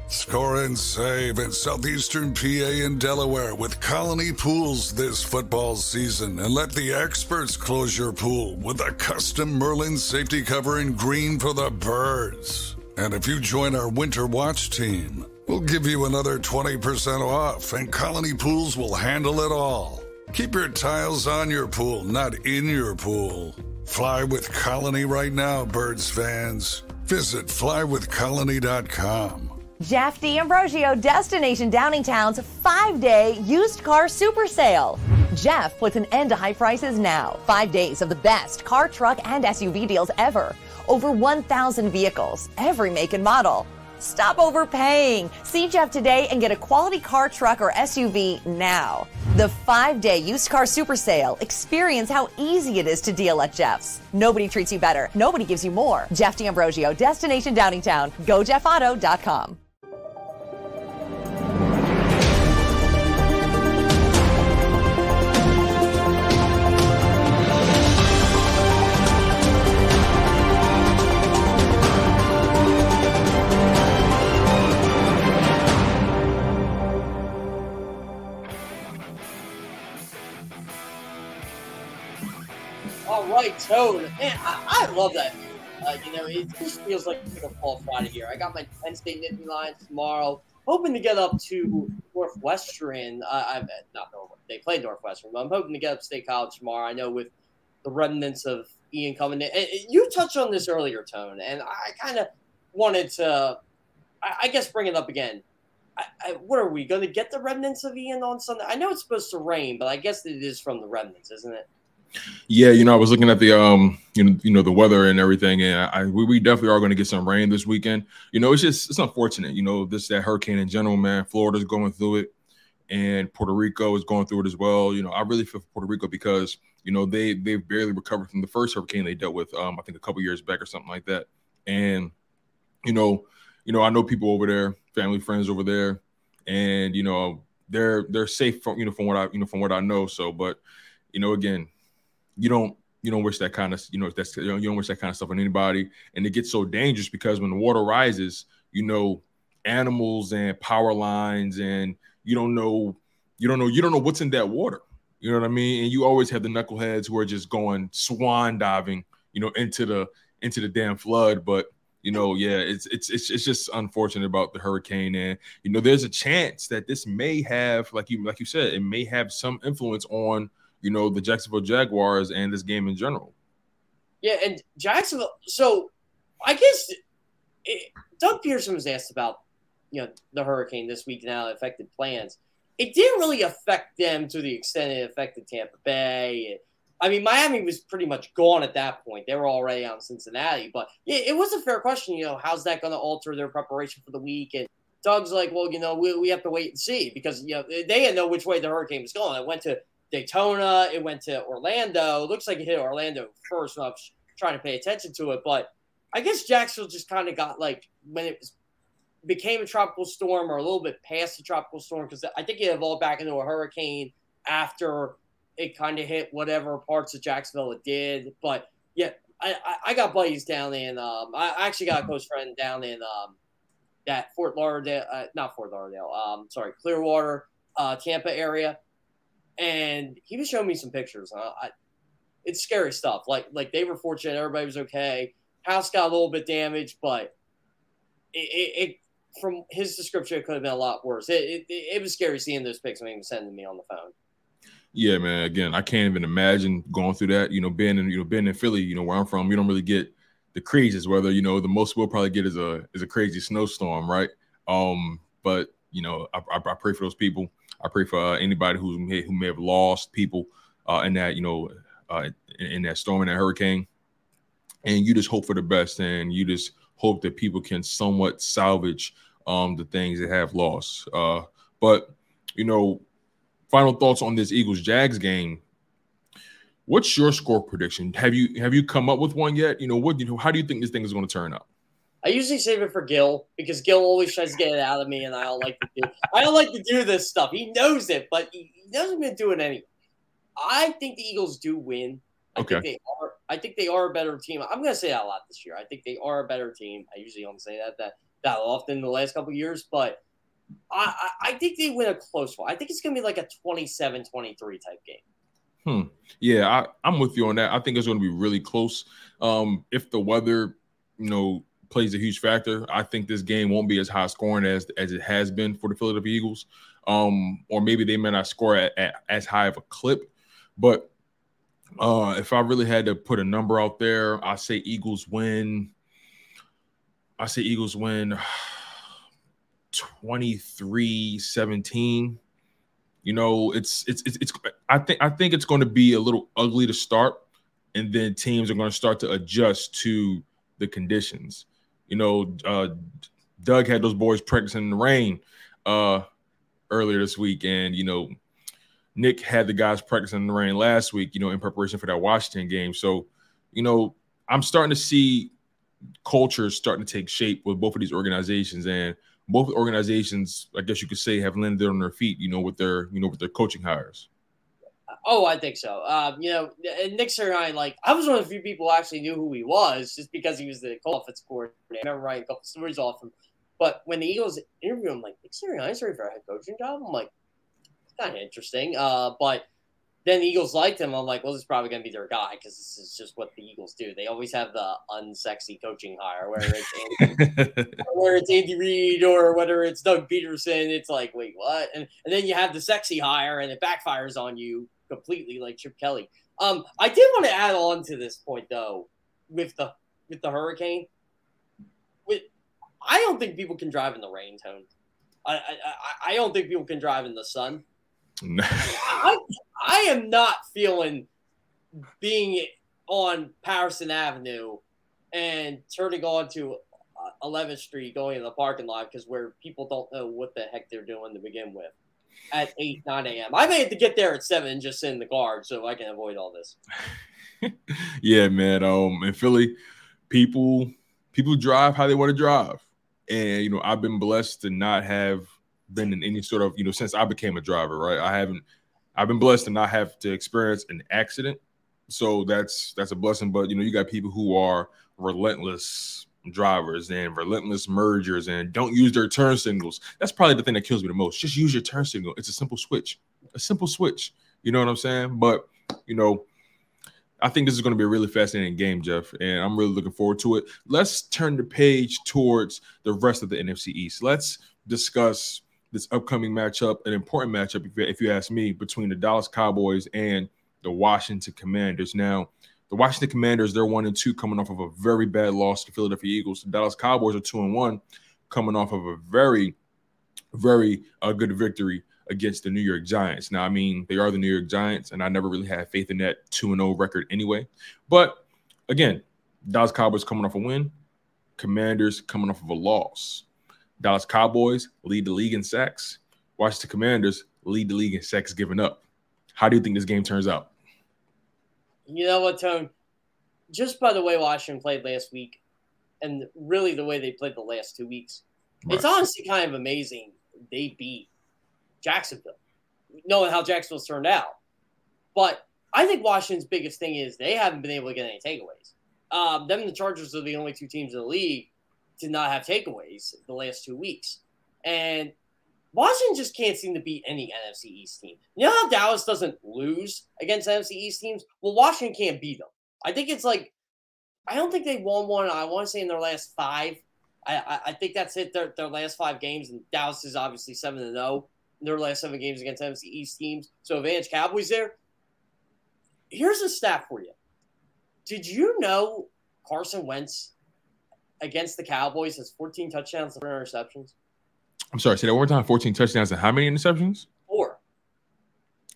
Score and save in southeastern PA and Delaware with Colony Pools this football season and let the experts close your pool with a custom Merlin safety cover in green for the birds. And if you join our Winter Watch team, we'll give you another 20% off and Colony Pools will handle it all. Keep your tiles on your pool, not in your pool. Fly with Colony right now, Birds fans. Visit flywithcolony.com. Jeff D'Ambrosio, Destination Downingtown's five day used car super sale. Jeff puts an end to high prices now. Five days of the best car, truck, and SUV deals ever. Over 1,000 vehicles, every make and model. Stop overpaying. See Jeff today and get a quality car, truck, or SUV now. The five day used car super sale. Experience how easy it is to deal at Jeff's. Nobody treats you better. Nobody gives you more. Jeff D'Ambrosio, Destination Downingtown. GoJeffAuto.com. right, Tone. Man, I, I love that. Uh, you know, it just feels like a fall Friday here. I got my Penn State Nittany Lions tomorrow. Hoping to get up to Northwestern. Uh, I've not Northwestern. they played Northwestern, but I'm hoping to get up to State College tomorrow. I know with the remnants of Ian coming in, and you touched on this earlier, Tone, and I kind of wanted to, I, I, guess, bring it up again. I, I, what are we going to get the remnants of Ian on Sunday? I know it's supposed to rain, but I guess it is from the remnants, isn't it? Yeah, you know, I was looking at the um, you know, you know, the weather and everything, and I we, we definitely are going to get some rain this weekend. You know, it's just it's unfortunate. You know, this that hurricane in general, man. Florida's going through it, and Puerto Rico is going through it as well. You know, I really feel for Puerto Rico because you know they they've barely recovered from the first hurricane they dealt with. Um, I think a couple years back or something like that, and you know, you know, I know people over there, family, friends over there, and you know, they're they're safe from you know from what I you know from what I know. So, but you know, again, you don't you don't wish that kind of you know that's you, know, you don't wish that kind of stuff on anybody. And it gets so dangerous because when the water rises you know animals and power lines and you don't know you don't know you don't know what's in that water. You know what i mean? And you always have the knuckleheads who are just going swan diving you know into the into the damn flood. But you know yeah it's it's it's, it's just unfortunate about the hurricane. And you know there's a chance that this may have like you like you said it may have some influence on you know, the Jacksonville Jaguars and this game in general. Yeah, and Jacksonville. So I guess it, Doug Pederson was asked about you know the hurricane this week and how it affected plans. It didn't really affect them to the extent it affected Tampa Bay. I mean, Miami was pretty much gone at that point. They were already on Cincinnati, but yeah, it was a fair question. You know, how's that going to alter their preparation for the week? And Doug's like, well, you know, we, we have to wait and see because you know they didn't know which way the hurricane was going. It went to Daytona. It went to Orlando. It looks like it hit Orlando first. I was trying to pay attention to it, but I guess Jacksonville just kind of got like when it was became a tropical storm or a little bit past the tropical storm because I think it evolved back into a hurricane after it kind of hit whatever parts of Jacksonville it did. But yeah, I, I got buddies down in um I actually got a close friend down in um that Fort Lauderdale uh, not Fort Lauderdale um sorry Clearwater uh Tampa area and he was showing me some pictures. I, it's scary stuff. Like like they were fortunate, everybody was okay. House got a little bit damaged, but it, it, it from his description, it could have been a lot worse. It, it, it was scary seeing those pics he was sending me on the phone. Yeah, man. Again, I can't even imagine going through that. You know, being in you know being in Philly, you know where I'm from, we don't really get the craziest weather. You know, the most we'll probably get is a is a crazy snowstorm, right? Um, but you know, I, I, I pray for those people. I pray for uh, anybody who may, who may have lost people uh, in that, you know, uh, in, in, that storm and that hurricane. And you just hope for the best, and you just hope that people can somewhat salvage um, the things they have lost. Uh, but you know, final thoughts on this Eagles Jags game. What's your score prediction? Have you have you come up with one yet? You know, what you know, how do you think this thing is going to turn out? I usually save it for Gil because Gil always tries to get it out of me, and I don't like to do. I don't like to do this stuff. He knows it, but he, he doesn't even do it anyway. I think the Eagles do win. I okay. think they are. I think they are a better team. I'm going to say that a lot this year. I think they are a better team. I usually don't say that that that often in the last couple years, but I, I, I think they win a close one. I think it's going to be like a 27-23 type game. Hmm. Yeah, I, I'm with you on that. I think it's going to be really close. Um, if the weather, you know, plays a huge factor. I think this game won't be as high scoring as as it has been for the Philadelphia Eagles. Um, or maybe they may not score at, at as high of a clip. But uh, if I really had to put a number out there, I say Eagles win. I say Eagles win 23-17. You know, it's, it's it's it's I think I think it's going to be a little ugly to start and then teams are going to start to adjust to the conditions. You know, uh, Doug had those boys practicing in the rain uh, earlier this week, and you know, Nick had the guys practicing in the rain last week. You know, in preparation for that Washington game. So, you know, I'm starting to see cultures starting to take shape with both of these organizations, and both organizations, I guess you could say, have landed on their feet. You know, with their you know with their coaching hires. Oh, I think so. Um, you know, Nick Sirianni, like I was one of the few people who actually knew who he was, just because he was the offensive coordinator. I remember writing a couple stories off him. But when the Eagles interviewed him, like Nick Sirianni's ready for a head coaching job. I'm like, kind of interesting. Uh, but then the Eagles liked him. I'm like, well, this is probably going to be their guy because this is just what the Eagles do. They always have the unsexy coaching hire, whether it's Andy, whether it's Andy Reid or whether it's Doug Pederson. It's like, wait, what? And and then you have the sexy hire, and it backfires on you completely, like Chip Kelly. Um, I did want to add on to this point though, with the with the hurricane. With, I don't think people can drive in the rain, Tone. I, I I don't think people can drive in the sun. I, I am not feeling being on Pattison Avenue and turning on to 11th Street going in the parking lot because where people don't know what the heck they're doing to begin with at 8, 9 a.m. I may have to get there at 7 just sit in the guard so I can avoid all this. yeah, man. Um, in Philly, people people drive how they want to drive. And you know, I've been blessed to not have been in any sort of you know since I became a driver, right? I haven't. I've been blessed to not have to experience an accident, so that's that's a blessing. But you know, you got people who are relentless drivers and relentless mergers and don't use their turn signals. That's probably the thing that kills me the most. Just use your turn signal. It's a simple switch. A simple switch. You know what I'm saying? But you know, I think this is going to be a really fascinating game, Jeff, and I'm really looking forward to it. Let's turn the page towards the rest of the NFC East. Let's discuss this upcoming matchup, an important matchup, if you, if you ask me, between the Dallas Cowboys and the Washington Commanders. Now, the Washington Commanders, they're one and two, coming off of a very bad loss to Philadelphia Eagles. The Dallas Cowboys are two and one, coming off of a very, very uh, good victory against the New York Giants. Now, I mean, they are the New York Giants, and I never really had faith in that two and zero oh record anyway. But again, Dallas Cowboys coming off a win, Commanders coming off of a loss. Dallas Cowboys lead the league in sacks. Washington Commanders lead the league in sacks given up. How do you think this game turns out? You know what, Tone? Just by the way Washington played last week, and really the way they played the last two weeks, right. it's honestly kind of amazing they beat Jacksonville, knowing how Jacksonville's turned out. But I think Washington's biggest thing is they haven't been able to get any takeaways. Um, them and the Chargers are the only two teams in the league did not have takeaways the last two weeks. And Washington just can't seem to beat any NFC East team. You know how Dallas doesn't lose against NFC East teams? Well, Washington can't beat them. I think it's like, I don't think they won one. I want to say in their last five. I, I, I think that's it. Their, their last five games, and Dallas is obviously seven and zero in their last seven games against NFC East teams. So advantage Cowboys there. Here's a stat for you. Did you know Carson Wentz against the Cowboys has 14 touchdowns and four interceptions. I'm sorry, say that one more time. 14 touchdowns and how many interceptions? Four.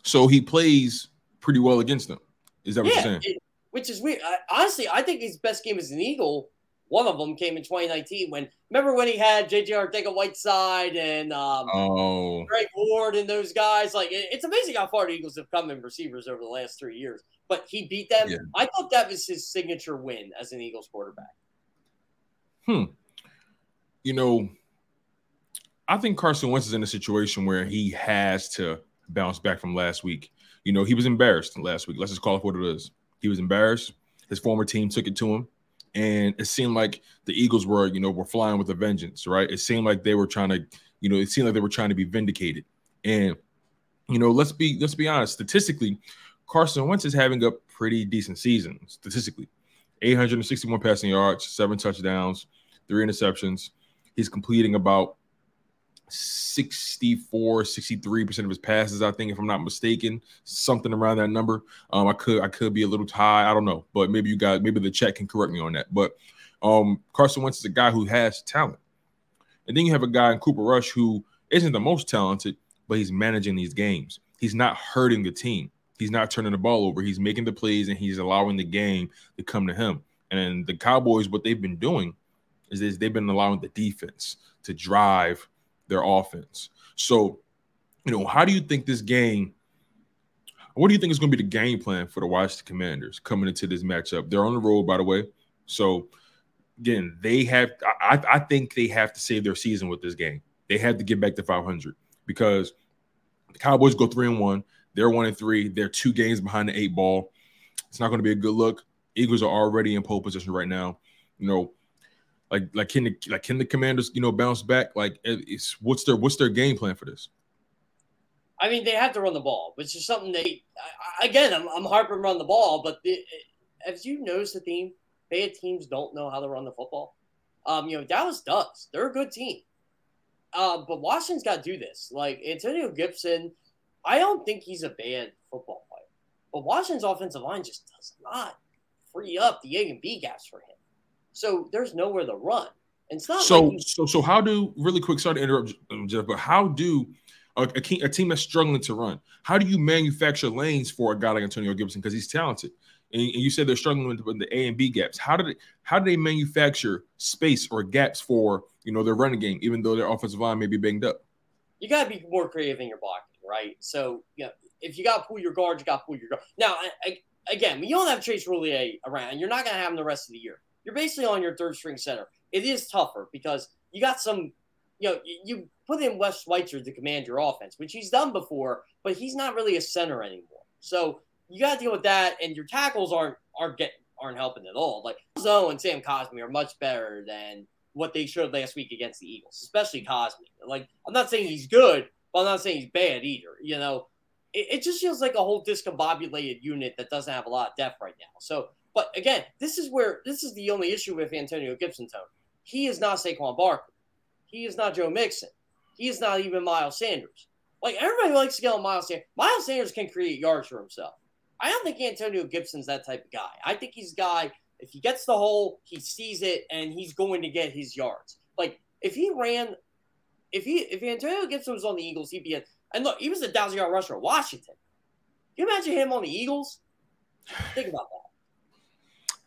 So he plays pretty well against them. Is that what yeah, you're saying? It, which is weird. I, honestly, I think his best game as an Eagle. One of them came in 2019 when remember when he had JJ Arcega-Whiteside and um, oh. Greg Ward and those guys. Like it, it's amazing how far the Eagles have come in receivers over the last three years. But he beat them. Yeah. I thought that was his signature win as an Eagles quarterback. Hmm. You know, I think Carson Wentz is in a situation where he has to bounce back from last week. You know, he was embarrassed last week. Let's just call it what it is. He was embarrassed. His former team took it to him. And it seemed like the Eagles were, you know, were flying with a vengeance, right? It seemed like they were trying to, you know, it seemed like they were trying to be vindicated. And, you know, let's be let's be honest. Statistically, Carson Wentz is having a pretty decent season statistically. 861 passing yards, seven touchdowns, three interceptions. He's completing about 64 63% of his passes i think if i'm not mistaken. Something around that number. Um i could i could be a little high. I don't know. But maybe you guys maybe the chat can correct me on that. But um carson wentz is a guy who has talent. And then you have a guy in cooper rush who isn't the most talented but he's managing these games. He's not hurting the team. He's not turning the ball over. He's making the plays and he's allowing the game to come to him. And the cowboys what they've been doing is they've been allowing the defense to drive their offense. So, you know, how do you think this game? What do you think is going to be the game plan for the Washington Commanders coming into this matchup? They're on the road, by the way. So, again, they have. I, I think they have to save their season with this game. They have to get back to 500 because the Cowboys go three and one. They're one and three. They're two games behind the eight ball. It's not going to be a good look. Eagles are already in pole position right now. You know, like, like can the like can the Commanders, you know, bounce back? Like, it's what's their what's their game plan for this? I mean, they have to run the ball, which is something they. Again, I'm, I'm harping run the ball, but the, as you notice the theme, bad teams don't know how to run the football. Um, you know, Dallas does. They're a good team. Uh, but Washington's got to do this. Like Antonio Gibson, I don't think he's a bad football player, but Washington's offensive line just does not free up the A and B gaps for him. So there's nowhere to run. And it's not so like so so. How do really quick? Sorry to interrupt, um, Jeff, but how do a, a, key- a team that's struggling to run? How do you manufacture lanes for a guy like Antonio Gibson because he's talented? And, and you said they're struggling with, with the A and B gaps. How did it, how do they manufacture space or gaps for you know their running game, even though their offensive line may be banged up? you got to be more creative in your blocking, right? So, you know, if you got to pull your guard, you got to pull your guard. Now, I, I, again, when you don't have Chase Roullier around, you're not going to have him the rest of the year. You're basically on your third string center. It is tougher because you got some, you know, you, put in Wes Schweitzer to command your offense, which he's done before, but he's not really a center anymore. So you got to deal with that, and your tackles aren't aren't getting aren't helping at all. Like Zoe and Sam Cosmi are much better than what they showed last week against the Eagles, especially Cosmi. Like I'm not saying he's good, but I'm not saying he's bad either. You know, it, it just feels like a whole discombobulated unit that doesn't have a lot of depth right now. So, but again, this is where this is the only issue with Antonio Gibson. Tone. He is not Saquon Barkley. He is not Joe Mixon. He is not even Miles Sanders. Like everybody likes to get on Miles Sanders. Miles Sanders can create yards for himself. I don't think Antonio Gibson's that type of guy. I think he's a guy. If he gets the hole, he sees it, and he's going to get his yards. Like if he ran, if he if Antonio Gibson was on the Eagles, he'd be a and look, he was a thousand yard rusher at Washington. Can you imagine him on the Eagles? Think about that.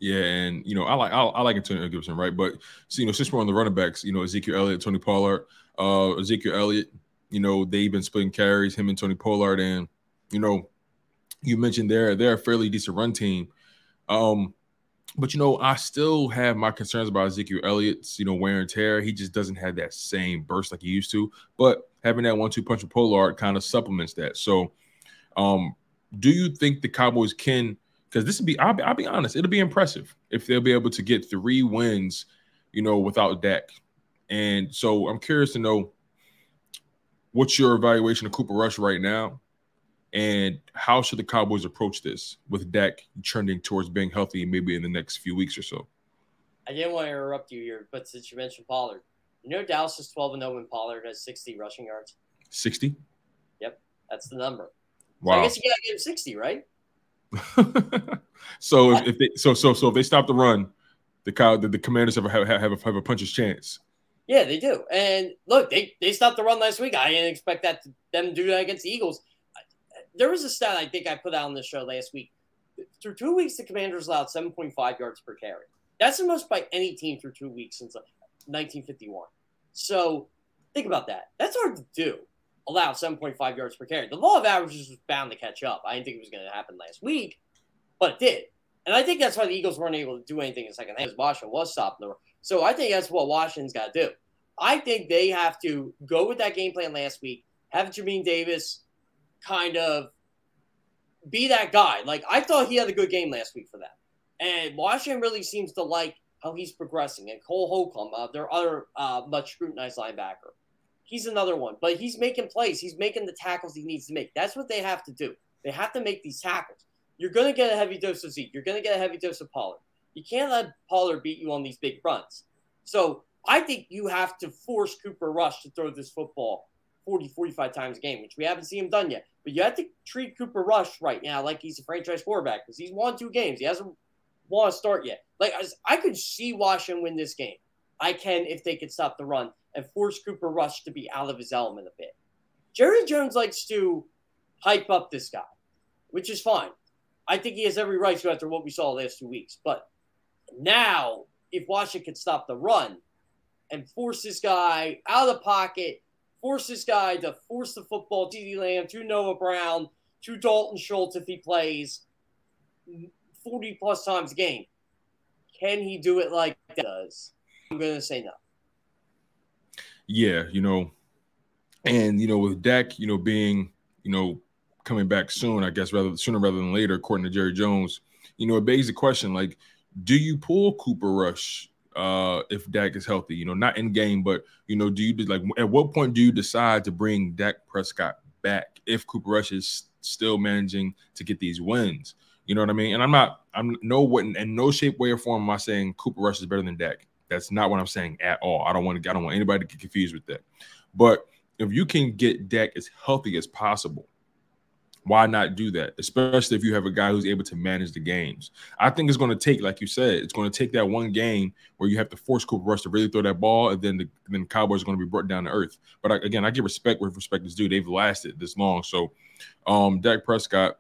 Yeah, and you know, I like I, I like Antonio Gibson, right? But so, you know, since we're on the running backs, you know, Ezekiel Elliott, Tony Pollard, uh, Ezekiel Elliott, you know, they've been splitting carries, him and Tony Pollard, and you know, you mentioned they're they're a fairly decent run team. Um, but you know, I still have my concerns about Ezekiel Elliott's, you know, wear and tear. He just doesn't have that same burst like he used to. But having that one-two punch with Pollard kind of supplements that. So, um, do you think the Cowboys can? Because this would be, I'll be, I'll be honest, it'll be impressive if they'll be able to get three wins, you know, without Dak. And so, I'm curious to know what's your evaluation of Cooper Rush right now, and how should the Cowboys approach this with Dak trending towards being healthy maybe in the next few weeks or so? I didn't want to interrupt you here, but since you mentioned Pollard, you know Dallas is 12 and 0 when Pollard has 60 rushing yards. 60? Yep, that's the number. Wow. So I guess you gotta give him 60, right? so if, if they so so so if they stop the run, the cow the, the commanders have a, have, have, a, have a puncher's chance. Yeah, they do. And look, they, they stopped the run last week. I didn't expect that to, them to do that against the Eagles. There was a stat I think I put out on the show last week. Through two weeks, the Commanders allowed 7.5 yards per carry. That's the most by any team through two weeks since uh, 1951. So think about that. That's hard to do. Allow 7.5 yards per carry. The law of averages was bound to catch up. I didn't think it was going to happen last week, but it did. And I think that's why the Eagles weren't able to do anything in the second half. As Washington was stopping the run. So I think that's what Washington's got to do. I think they have to go with that game plan last week, have Jamin Davis kind of be that guy. Like I thought he had a good game last week for them. And Washington really seems to like how he's progressing. And Cole Holcomb, uh, their other uh, much scrutinized linebacker, he's another one. But he's making plays. He's making the tackles he needs to make. That's what they have to do. They have to make these tackles. You're going to get a heavy dose of Zeke. You're going to get a heavy dose of Pollard. You can't let Pollard beat you on these big runs. So I think you have to force Cooper Rush to throw this football 40, 45 times a game, which we haven't seen him done yet. But you have to treat Cooper Rush right now like he's a franchise quarterback because he's won two games. He hasn't won a start yet. Like I could see Washington win this game. I can if they could stop the run and force Cooper Rush to be out of his element a bit. Jerry Jones likes to hype up this guy, which is fine. I think he has every right to after what we saw the last two weeks. But now, if Washington could stop the run and force this guy out of the pocket, force this guy to force the football CeeDee Lamb, to Noah Brown, to Dalton Schultz if he plays 40 plus times a game. Can he do it like that does? I'm going to say no. Yeah, you know, and you know, with Dak, you know, being, you know, coming back soon, I guess rather sooner rather than later, according to Jerry Jones, you know, it begs the question like, do you pull Cooper Rush uh if Dak is healthy? You know, not in game, but you know, do you like at what point do you decide to bring Dak Prescott back if Cooper Rush is still managing to get these wins. You know what I mean? And I'm not, I'm no what in no shape, way, or form am I saying Cooper Rush is better than Dak. That's not what I'm saying at all. I don't want to, I don't want anybody to get confused with that. But if you can get Dak as healthy as possible, why not do that? Especially if you have a guy who's able to manage the games. I think it's going to take, like you said, it's going to take that one game where you have to force Cooper Rush to really throw that ball, and then the then Cowboys are going to be brought down to earth. But I, again, I give respect where respect is due. They've lasted this long. So, um, Dak Prescott,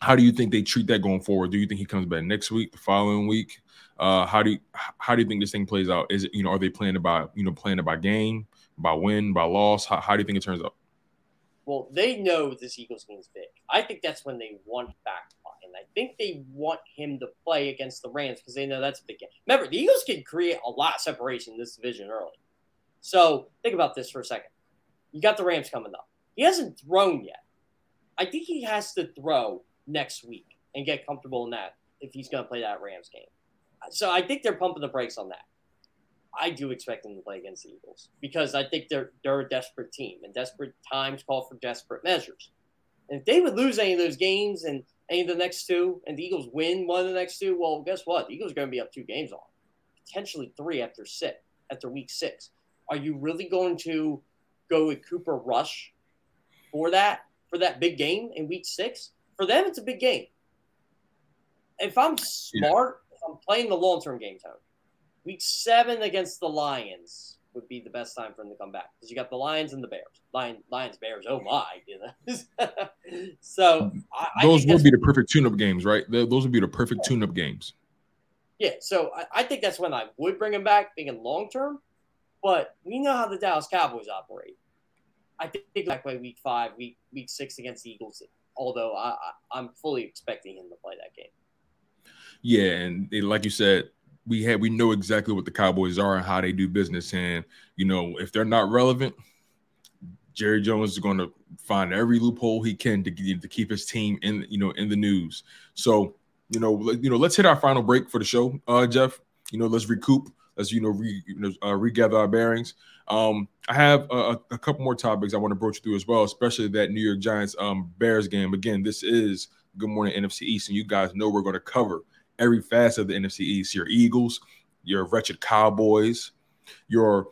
how do you think they treat that going forward? Do you think he comes back next week, the following week? Uh, how do you how do you think this thing plays out? Is it you know are they playing about you know playing by game, by win, by loss? How, how do you think it turns out? Well, they know this Eagles game is big. I think that's when they want back and I think they want him to play against the Rams because they know that's a big game. Remember, the Eagles can create a lot of separation in this division early. So think about this for a second. You got the Rams coming up. He hasn't thrown yet. I think he has to throw next week and get comfortable in that if he's going to play that Rams game. So I think they're pumping the brakes on that. I do expect them to play against the Eagles because I think they're they're a desperate team, and desperate times call for desperate measures. And if they would lose any of those games and any of the next two, and the Eagles win one of the next two, well, guess what? The Eagles are going to be up two games on, potentially three after six after week six. Are you really going to go with Cooper Rush for that for that big game in week six? For them, it's a big game. If I'm smart, I'm playing the long term game, Tone, Week seven against the Lions would be the best time for him to come back because you got the Lions and the Bears. Lion, Lions, Bears. Oh my, so I, those I would be the perfect tune-up games, right? Those would be the perfect yeah. tune-up games. Yeah, so I, I, think that's when I would bring him back, thinking long term. But we know how the Dallas Cowboys operate. I think like by week five, week week six against the Eagles. Although I, I am fully expecting him to play that game. Yeah, and like you said, we have we know exactly what the Cowboys are and how they do business. And you know, if they're not relevant, Jerry Jones is going to find every loophole he can to, to keep his team in you know in the news. So you know, you know, let's hit our final break for the show, uh, Jeff. You know, let's recoup. Let's you know, re, you know uh, regather our bearings. Um, I have a, a, couple more topics I want to broach through as well, especially that New York Giants um, Bears game. Again, this is Good Morning NFC East, and you guys know we're going to cover every facet of the NFC East. Your Eagles, your wretched Cowboys, your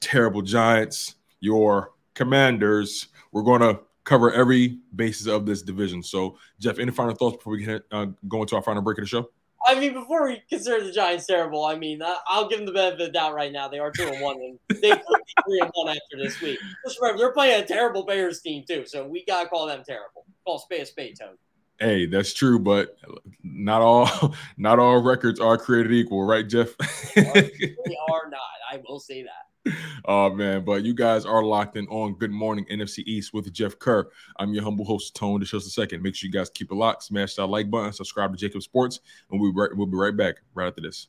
terrible Giants, your Commanders. We're going to cover every basis of this division. So, Jeff, any final thoughts before we get, uh, go into our final break of the show? I mean, before we consider the Giants terrible, I mean, I'll give them the benefit of the doubt right now. They are two and one, and they could be three and one after this week. Just remember, they're playing a terrible Bears team too, so we gotta call them terrible. Call spade a spade, Tone. Hey, that's true, but not all not all records are created equal, right, Jeff? they are not. I will say that. Oh man, but you guys are locked in on Good Morning NFC East with Jeff Kerr. I'm your humble host, Tony DeShields the second. Make sure you guys keep it locked, smash that like button, subscribe to JAKIB Sports, and we'll be right, we'll be right back right after this.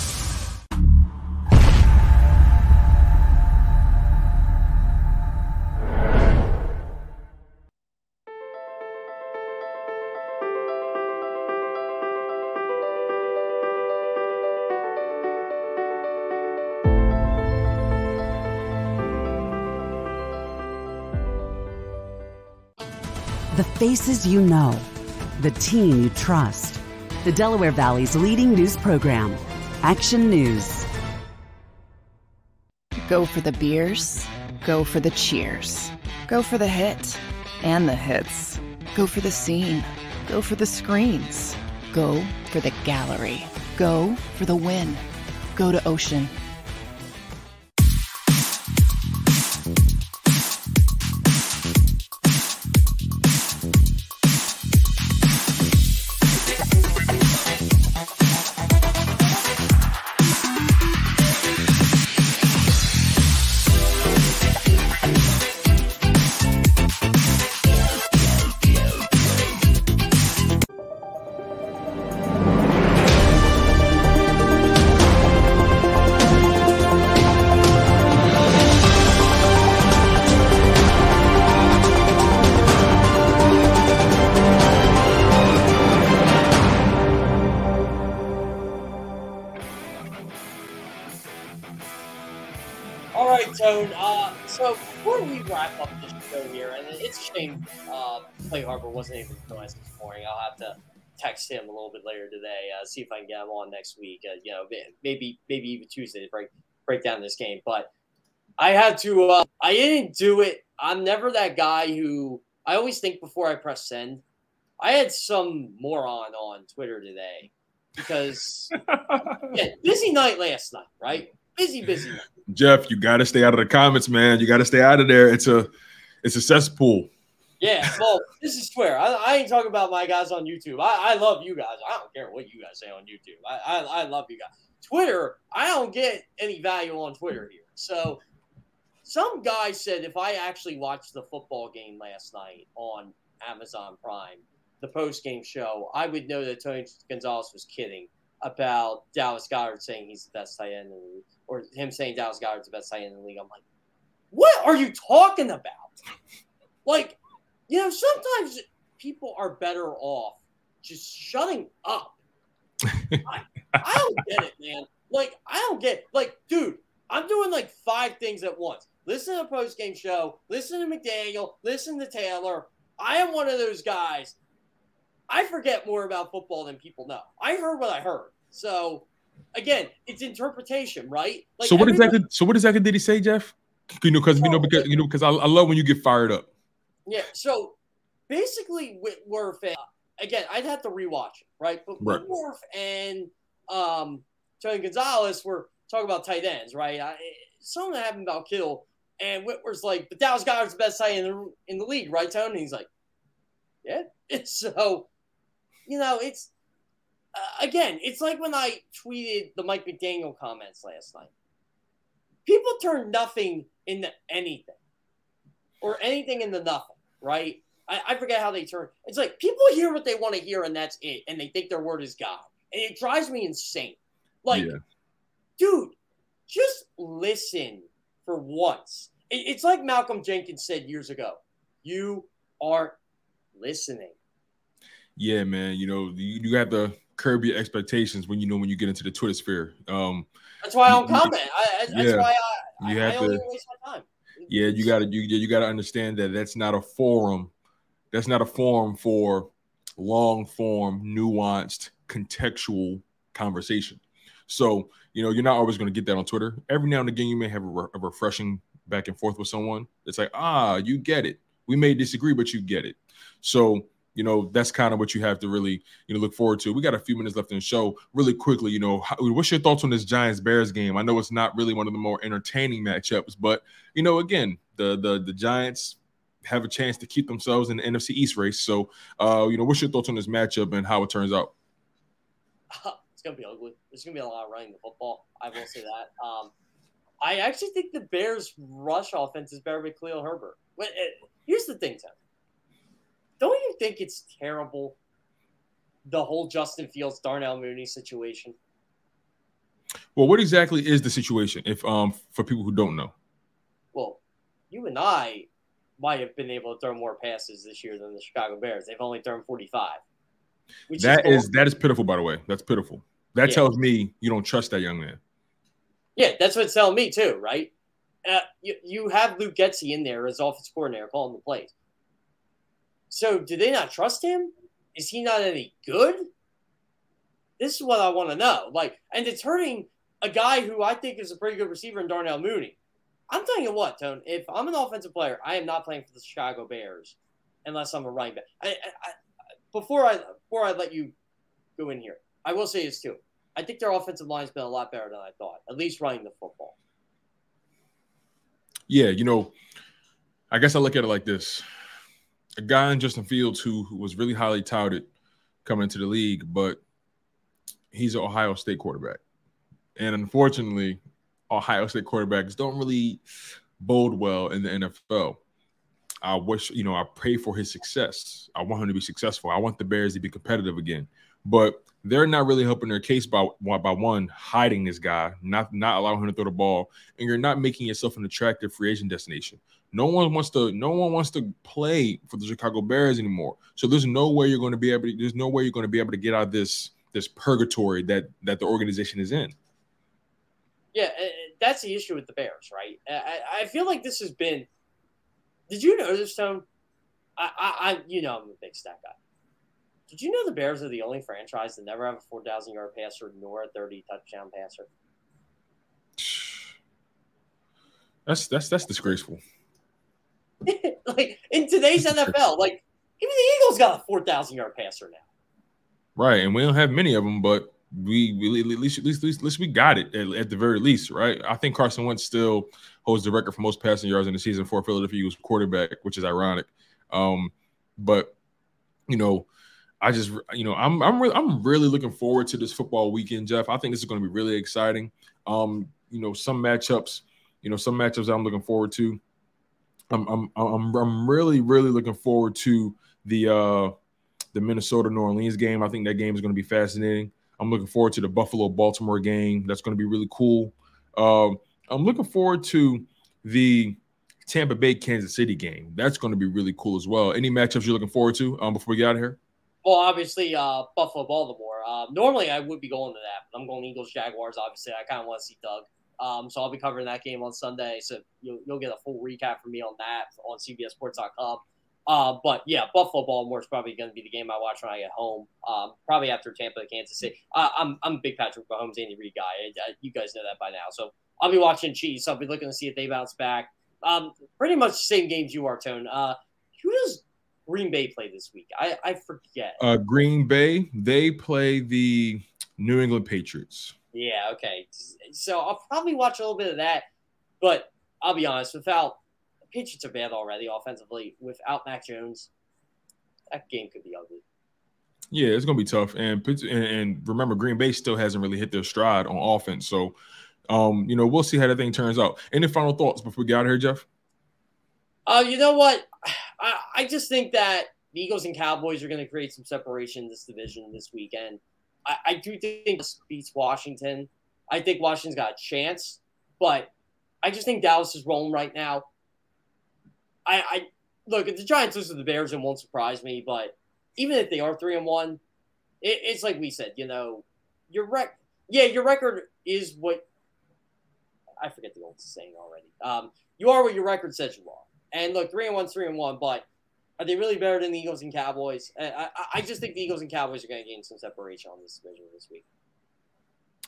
Faces you know, the team you trust. The Delaware Valley's leading news program, Action News. Go for the beers, go for the cheers, go for the hit and the hits, go for the scene, go for the screens, go for the gallery, go for the win, go to Ocean. Him a little bit later today, uh, see if I can get him on next week. Uh, you know, maybe maybe even Tuesday to break break down this game. But I had to. Uh, I didn't do it. I'm never that guy who. I always think before I press send. I had some moron on Twitter today because yeah, busy night last night, right? Busy, busy night. Jeff, you got to stay out of the comments, man. You got to stay out of there. It's a it's a cesspool. Yeah, well, this is Twitter. I, I, ain't talking about my guys on YouTube. I, I love you guys. I don't care what you guys say on YouTube. I, I, I love you guys. Twitter, I don't get any value on Twitter here. So some guy said if I actually watched the football game last night on Amazon Prime, the post game show, I would know that Tony Gonzalez was kidding about Dallas Goedert saying he's the best tight end in the league, or him saying Dallas Goedert's the best tight end in the league. I'm like, what are you talking about? Like, you know, sometimes people are better off just shutting up. I, I don't get it, man. Like, I don't get like, dude, I'm doing like five things at once. Listen to the post game show, listen to McDaniel, listen to Taylor. I am one of those guys. I forget more about football than people know. I heard what I heard. So again, it's interpretation, right? Like so what exactly? So what exactly did he say, Jeff? You know, oh, because you know, because you know, because I, I love when you get fired up. Yeah. So basically, Whitworth. And, again, I'd have to rewatch it, right? But right. Whitworth and um, Tony Gonzalez were talking about tight ends, right? I, something happened about Kittle, and Whitworth's like, "But Dallas Goedert's the best tight end in the, in the league, right, Tony?" And he's like, "Yeah." It's so, you know, it's uh, again, it's like when I tweeted the Mike McDaniel comments last night. People turn nothing into anything, or anything into nothing, right? I, I forget how they turn. It's like people hear what they want to hear, and that's it, and they think their word is God, and it drives me insane. Like, yeah. dude, just listen for once. It, it's like Malcolm Jenkins said years ago: "You aren't listening." Yeah, man. You know, you, you have to curb your expectations when you know when you get into the Twitter sphere. Um, that's why I don't comment. I, that's yeah, why I, you I, have I to waste my time. Yeah, you got to you you got to understand that that's not a forum. That's not a forum for long form, nuanced, contextual conversation. So you know you're not always going to get that on Twitter. Every now and again, you may have a, re- a refreshing back and forth with someone. It's like ah, you get it. We may disagree, but you get it. So you know that's kind of what you have to really you know look forward to. We got a few minutes left in the show. Really quickly, you know, how, what's your thoughts on this Giants Bears game? I know it's not really one of the more entertaining matchups, but you know, again, the the the Giants have a chance to keep themselves in the NFC East race. So, uh, you know, what's your thoughts on this matchup and how it turns out? it's gonna be ugly. There's gonna be a lot of running the football. I will say that. Um, I actually think the Bears' rush offense is better with Khalil Herbert. But it, here's the thing, Tim don't you think it's terrible the whole Justin Fields Darnell Mooney situation? Well, what exactly is the situation? If um for people who don't know, well, you and I might have been able to throw more passes this year than the Chicago Bears. They've only thrown 45. That is, is that is pitiful, by the way. That's pitiful. That yeah. tells me you don't trust that young man. Yeah, that's what it's telling me too, right? Uh, you, you have Luke Getsy in there as offensive coordinator calling the plays. So do they not trust him? Is he not any good? This is what I want to know. Like, and it's hurting a guy who I think is a pretty good receiver in Darnell Mooney. I'm telling you what, Tone. If I'm an offensive player, I am not playing for the Chicago Bears unless I'm a running back. I, I, I, before I before I let you go in here, I will say this too. I think their offensive line's been a lot better than I thought, at least running the football. Yeah, you know, I guess I look at it like this: a guy in Justin Fields who, who was really highly touted coming into the league, but he's an Ohio State quarterback, and unfortunately, Ohio State quarterbacks don't really bode well in the NFL. I wish, you know, I pray for his success. I want him to be successful. I want the Bears to be competitive again. But they're not really helping their case by by one hiding this guy, not not allowing him to throw the ball, and you're not making yourself an attractive free agent destination. No one wants to no one wants to play for the Chicago Bears anymore. So there's no way you're going to be able to there's no way you're going to be able to get out of this this purgatory that that the organization is in. Yeah, that's the issue with the Bears, right? I, I feel like this has been. Did you know this, Tone? I, I, I, you know, I'm a big stat guy. Did you know the Bears are the only franchise that never have a 4,000 yard passer nor a 30 touchdown passer? That's that's that's disgraceful. like in today's NFL, like even the Eagles got a 4,000 yard passer now. Right, and we don't have many of them, but we, we at least at least, at least we got it at, at, the very least, right? I think Carson Wentz still holds the record for most passing yards in the season for Philadelphia Eagles quarterback, which is ironic. Um, but you know, I just you know I'm I'm really I'm really looking forward to this football weekend, Jeff. I think this is going to be really exciting. Um, you know, some matchups, you know, some matchups I'm looking forward to. I'm I'm I'm I'm really really looking forward to the uh the Minnesota New Orleans game. I think that game is going to be fascinating. I'm looking forward to the Buffalo Baltimore game. That's going to be really cool. Um, I'm looking forward to the Tampa Bay Kansas City game. That's going to be really cool as well. Any matchups you're looking forward to um, before we get out of here? Well, obviously, uh, Buffalo Baltimore. Uh, normally, I would be going to that, but I'm going Eagles Jaguars. Obviously, I kind of want to see Doug. Um, so I'll be covering that game on Sunday. So you'll, you'll get a full recap from me on that on CBSSports.com. Uh, but yeah, Buffalo Baltimore is probably going to be the game I watch when I get home. Um, probably after Tampa, Kansas City. Uh, I'm I'm a big Patrick Mahomes, Andy Reid guy. I, I, you guys know that by now. So I'll be watching Chiefs. I'll be looking to see if they bounce back. Um, pretty much the same games you are, Tone. Uh, who does Green Bay play this week? I, I forget. Uh, Green Bay they play the New England Patriots. Yeah. Okay. So I'll probably watch a little bit of that, but I'll be honest. Without Patriots are bad already offensively. Without Mac Jones, that game could be ugly. Yeah, it's gonna be tough, and and remember, Green Bay still hasn't really hit their stride on offense. So, um, you know, we'll see how that thing turns out. Any final thoughts before we get out of here, Jeff? Uh, you know what? I, I just think that the Eagles and Cowboys are going to create some separation in this division this weekend. I, I do think this beats Washington. I think Washington's got a chance, but I just think Dallas is rolling right now. I, I look if the Giants lose to the Bears, it won't surprise me. But even if they are three and one, it, it's like we said, you know, your rec, yeah, your record is what I forget the old saying already. Um, you are what your record says you are. And look, three and one, three and one, but are they really better than the Eagles and Cowboys? I, I, I just think the Eagles and Cowboys are going to gain some separation on this division this week.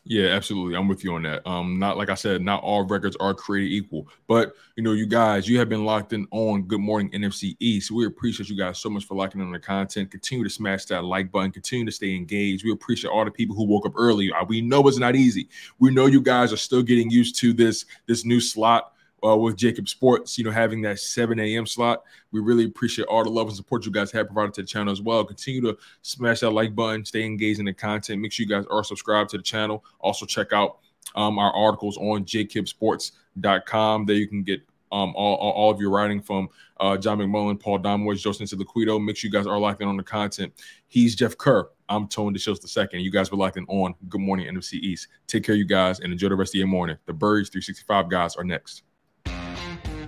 Yeah, absolutely. I'm with you on that. Um, not like I said, not all records are created equal, but you know, you guys, you have been locked in on Good Morning NFC East. We appreciate you guys so much for locking in on the content. Continue to smash that like button. Continue to stay engaged. We appreciate all the people who woke up early. Uh, we know it's not easy. We know you guys are still getting used to this this new slot uh, with JAKIB Sports, you know, having that 7 a.m. slot. We really appreciate all the love and support you guys have provided to the channel as well. Continue to smash that like button, stay engaged in the content. Make sure you guys are subscribed to the channel. Also, check out um, our articles on jakibsports.com. There you can get um, all, all, all of your writing from uh, John McMullen, Paul Domowitch, Joseph Liquido. Make sure you guys are locked in on the content. He's Jeff Kerr. I'm Tony DeShields II. You guys were locked in on Good Morning NFC East. Take care, you guys, and enjoy the rest of your morning. The Birds 365 guys are next.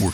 we're